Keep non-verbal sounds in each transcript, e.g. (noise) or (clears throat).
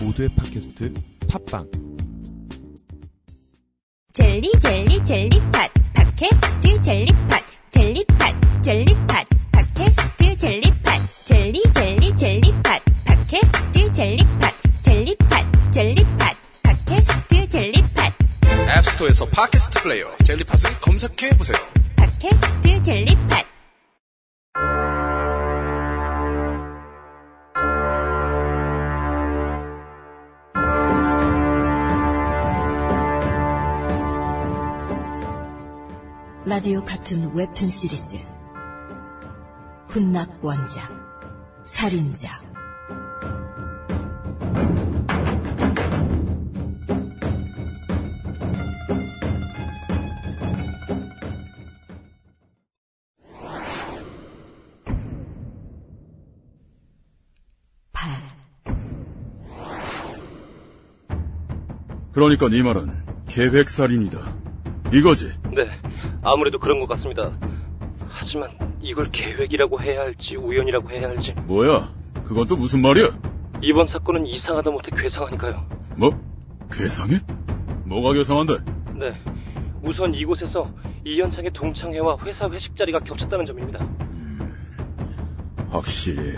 모두의 팟캐스트 팟빵. 젤리 젤리 젤리팟. 팟캐스트 젤리팟. 젤리팟 젤리팟. 팟캐스트 젤리팟. 젤리 젤리 젤리팟. 팟캐스트 젤리팟. 젤리팟 젤리팟. 팟캐스트 젤리팟. 앱스토어에서 팟캐스트 플레이어 젤리팟을 검색해 보세요. 팟캐스트 젤리팟 라디오 같은 웹툰 시리즈 훈낙 원작 살인자 팔 그러니까 네 말은 계획살인이다. 이거지. 네, 아무래도 그런 것 같습니다. 하지만 이걸 계획이라고 해야 할지 우연이라고 해야 할지 뭐야? 그건 또 무슨 말이야? 이번 사건은 이상하다 못해 괴상하니까요. 뭐? 괴상해? 뭐가 괴상한데? 네, 우선 이곳에서 이현창의 동창회와 회사 회식 자리가 겹쳤다는 점입니다. 확실히.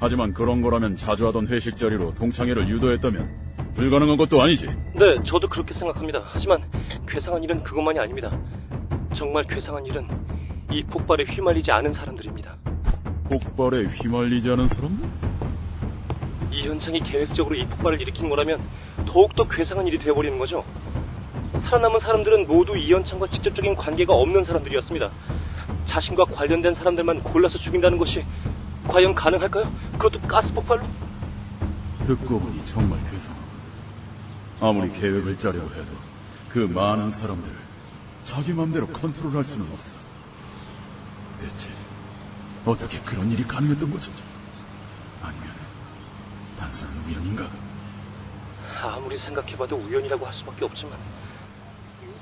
하지만 그런 거라면 자주 하던 회식 자리로 동창회를 유도했다면 불가능한 것도 아니지. 네, 저도 그렇게 생각합니다. 하지만 괴상한 일은 그것만이 아닙니다. 정말 괴상한 일은 이 폭발에 휘말리지 않은 사람들입니다. 폭발에 휘말리지 않은 사람들? 이현창이 계획적으로 이 폭발을 일으킨 거라면 더욱더 괴상한 일이 되어버리는 거죠. 살아남은 사람들은 모두 이현창과 직접적인 관계가 없는 사람들이었습니다. 자신과 관련된 사람들만 골라서 죽인다는 것이 과연 가능할까요? 그것도 가스 폭발로? 듣고 보니 정말 괴상하고. 아무리 계획을 짜려고 해도 그 많은 사람들을 자기 맘대로 컨트롤할 수는 없어. 대체 어떻게 그런 일이 가능했던 거지? 아니면 단순한 우연인가? 아무리 생각해봐도 우연이라고 할 수밖에 없지만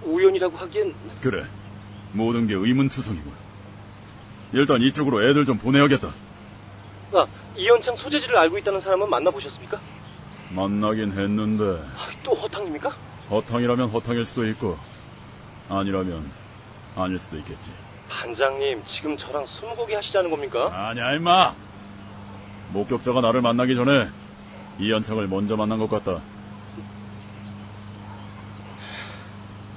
우연이라고 하기엔 그래. 모든 게 의문투성이군. 일단 이쪽으로 애들 좀 보내야겠다. 아, 이현창 소재지를 알고 있다는 사람은 만나보셨습니까? 만나긴 했는데 아, 또 허탕입니까? 허탕이라면 허탕일 수도 있고 아니라면 아닐 수도 있겠지. 반장님 지금 저랑 스무고개 하시자는 겁니까? 아니야 임마. 목격자가 나를 만나기 전에 이현창을 먼저 만난 것 같다.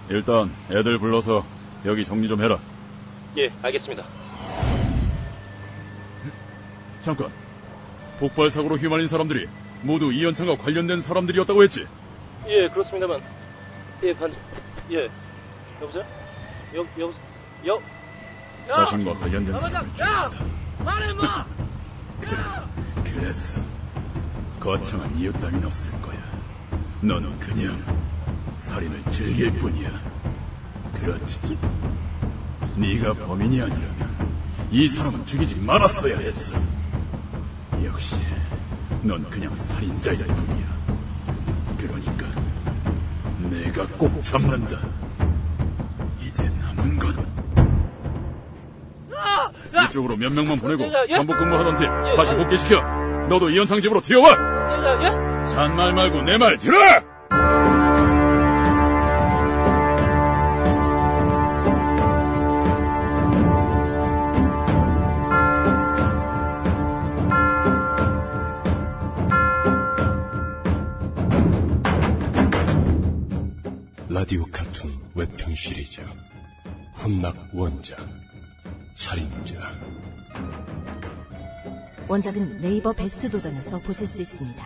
일단 애들 불러서 여기 정리 좀 해라. 예, 알겠습니다. 잠깐. 폭발 사고로 휘말린 사람들이 모두 이현창과 관련된 사람들이었다고 했지. 예, 그렇습니다만. 예, 반, 예. 여보세요? 여, 여, 여, 자신과 관련된 사람을 죽였다. (laughs) 그래, 그랬어. 거창한 이유 따윈 없을 거야. 너는 그냥 살인을 즐길 뿐이야. 그렇지. 네가 범인이 아니라면 이 사람은 죽이지 말았어야 했어. 역시 넌 그냥 살인자일 뿐이야. 그러니까 내가 꼭 잡는다. 이제 남은 건 이쪽으로 몇 명만 보내고 야, 야. 잠복 근무하던 팀 다시 야. 복귀시켜. 너도 이현창 집으로 튀어와. 예, 예, 예? 잔말 말고 내 말 들어. 라디오 카툰 웹툰 시리즈 훈낙 원작 살인자 원작은 네이버 베스트 도전에서 보실 수 있습니다.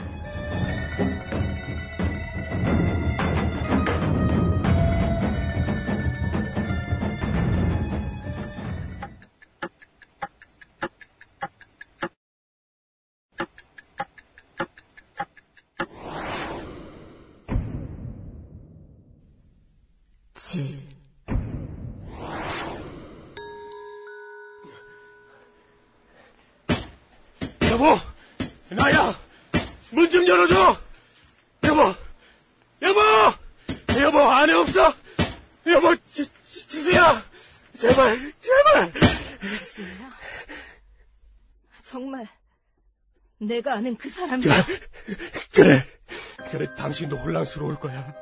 여보, 나야. 문 좀 열어줘. 여보, 여보, 여보 안에 없어. 여보, 지, 지- 지수야, 제발, 제발. 정말 내가 아는 그 사람이야. 그래, 그래, 당신도 혼란스러울 거야.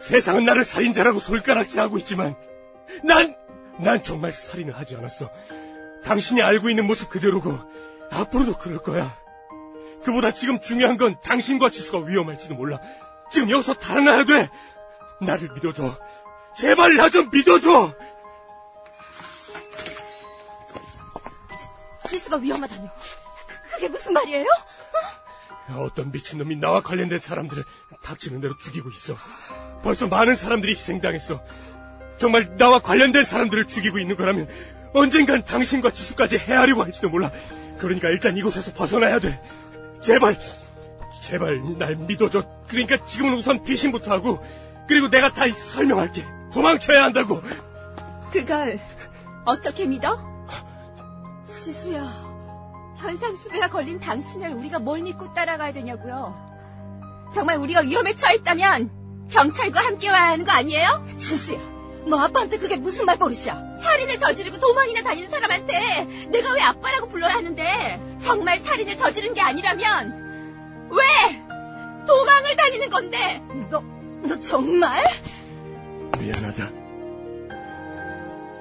세상은 나를 살인자라고 손가락질하고 있지만, 난, 난 정말 살인을 하지 않았어. 당신이 알고 있는 모습 그대로고, 앞으로도 그럴 거야. 그보다 지금 중요한 건 당신과 지수가 위험할지도 몰라. 지금 여기서 달아나야 돼! 나를 믿어줘. 제발 나 좀 믿어줘! 지수가 위험하다뇨. 그- 그게 무슨 말이에요? 어떤 미친놈이 나와 관련된 사람들을 닥치는 대로 죽이고 있어. 벌써 많은 사람들이 희생당했어. 정말 나와 관련된 사람들을 죽이고 있는 거라면 언젠간 당신과 지수까지 헤아리고 할지도 몰라. 그러니까 일단 이곳에서 벗어나야 돼. 제발, 제발 날 믿어줘. 그러니까 지금은 우선 피신부터 하고 그리고 내가 다 설명할게. 도망쳐야 한다고. 그걸 어떻게 믿어? 지수야. 현상수배가 걸린 당신을 우리가 뭘 믿고 따라가야 되냐고요. 정말 우리가 위험에 처했다면 경찰과 함께 와야 하는 거 아니에요? 지수야. 너 아빠한테 그게 무슨 말버릇이야? 살인을 저지르고 도망이나 다니는 사람한테 내가 왜 아빠라고 불러야 하는데 정말 살인을 저지른 게 아니라면 왜 도망을 다니는 건데? 너, 너 정말? 미안하다.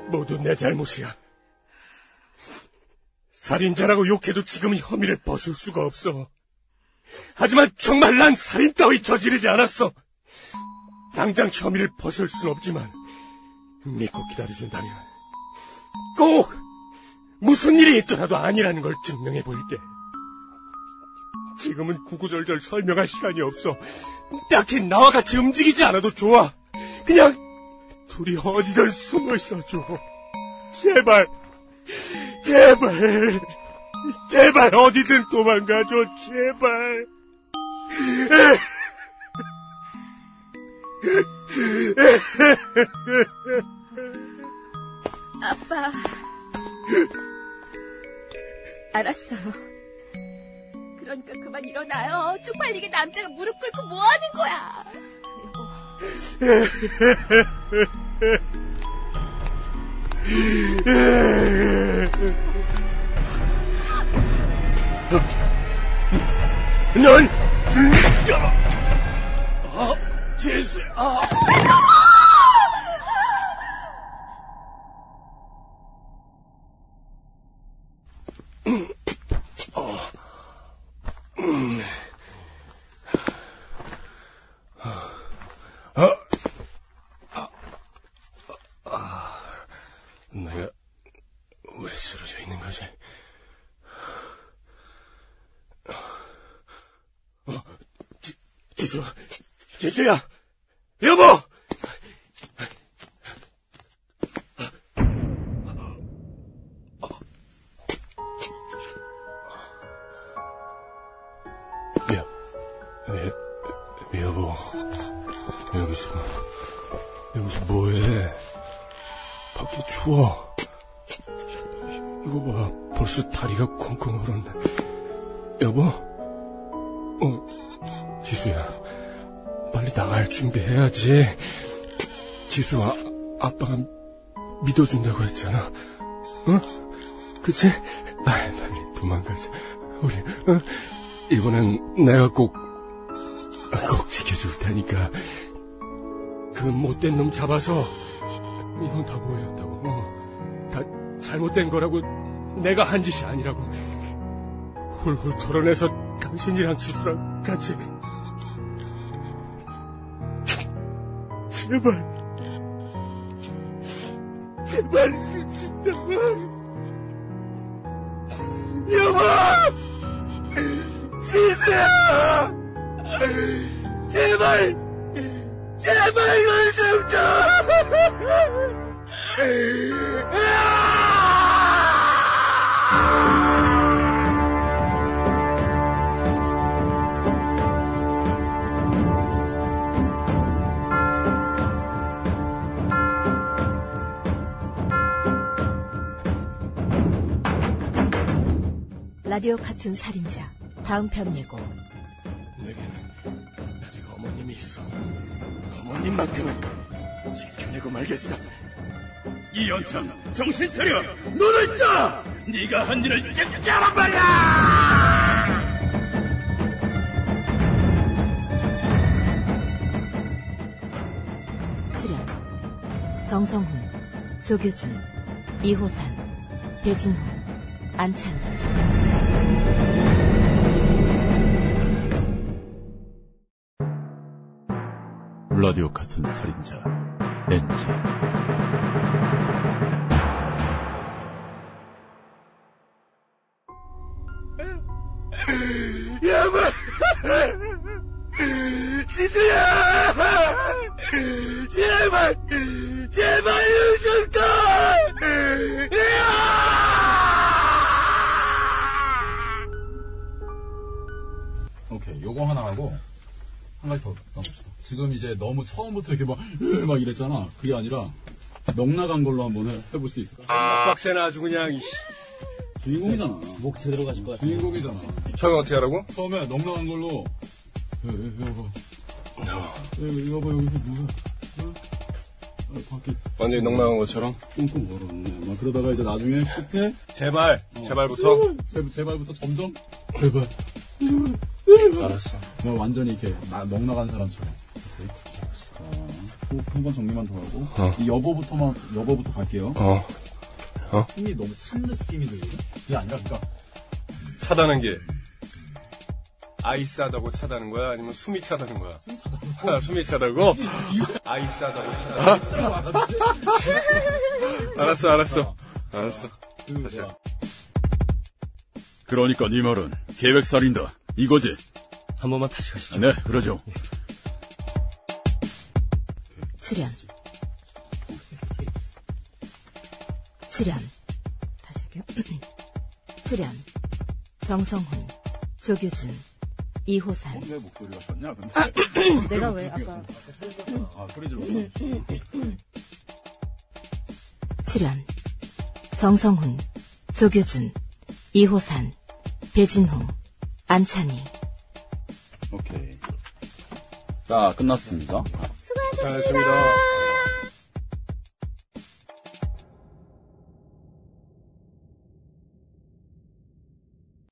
모두 내 잘못이야. 살인자라고 욕해도 지금 혐의를 벗을 수가 없어. 하지만 정말 난 살인 따위 저지르지 않았어. 당장 혐의를 벗을 순 없지만 믿고 기다려준다면 꼭 무슨 일이 있더라도 아니라는 걸 증명해 보일게. 지금은 구구절절 설명할 시간이 없어. 딱히 나와 같이 움직이지 않아도 좋아. 그냥 둘이 어디든 숨어 있어줘. 제발, 제발, 제발 어디든 도망가줘, 제발. (laughs) 남자가 무릎 꿇고 뭐 하는 거야? (laughs) 내가 왜 쓰러져 있는 거지? 어, 지, 지수, 지수야, 여보! 야, 여, 여보, 여기서, 여기서 뭐해? 밖에 추워. 이거 봐, 벌써 다리가 콩콩 얼었네. 여보? 어, 지수야. 빨리 나갈 준비해야지. 지수가 아빠가 믿어준다고 했잖아. 어? 그치? 아, 빨리 도망가자. 우리, 어? 이번엔 내가 꼭, 꼭 지켜줄 테니까. 그 못된 놈 잡아서 이건 다 오해였다고. 어. 다 잘못된 거라고 내가 한 짓이 아니라고. 훌훌 털어내서 당신이랑 지수랑 같이. 제발. 제발, 제발. 여보! 지수야! 제발! 제발 이걸 좀 줘! 라디오 카툰 살인자 다음 편 예고 내겐 어머님이 있어. 어머님만큼은 지켜내고 말겠어. 이연창 정신 차려 눈을 떠 네가 한 일을 깨끗하란 말이야 출연 정성훈 조규준 이호상 배진호 안창 찬. 라디오 같은 살인자 NG 야마! 지수야! 제발! 제발 요즘 더! 오케이, 요거 하나 하고, 한 가지 더 넣읍시다. 지금 이제 너무 처음부터 이렇게 막, 으, 막 이랬잖아. 그게 아니라, 넉 나간 걸로 한번 해, 해볼 수 있을까? 빡세나 아주 그냥. 이- 주인공이잖아. 목 제대로 가실 것 같아요. 주인공이잖아. 처음에 어떻게 하라고? 처음에 넉 나간 걸로, 여, 여, 여보. 여, 여보, 여기서 누가, 어? 어, 밖에 완전히 넉 나간 것처럼. 꽁꽁 얼었네. 막 그러다가 이제 나중에 끝에, 제발, 제발부터. 제, 제발부터 점점, 제발. 알았어. 뭐 완전히 이렇게 나, 넉 나간 사람처럼. 한 번 정리만 더 하고 어. 이 여보부터만 여보부터 갈게요. 어. 숨이 너무 찬 느낌이 들거든. 그게 아니라 그러니까 차다는 게. 아이스하다고 차다는 거야? 아니면 숨이 차다는 거야? 아, 숨이 차다고? 아이스하다고 차다. (laughs) 알았어, 알았어. 알았어. 그 그러니까 네 말은 계획 살인다 이거지? 한 번만 다시 가시죠. 네 그러죠 출 출연. 다시 할게요. (clears throat) 출연. 정성훈, 조규준, 이호산. 내 목소리가 졌냐? 근데 (clears throat) 내가 왜 아까 아 소리 질러. 출연. 정성훈, 조규준, 이호산, 배진호, 안찬희. 오케이 자 끝났습니다 잘했습니다.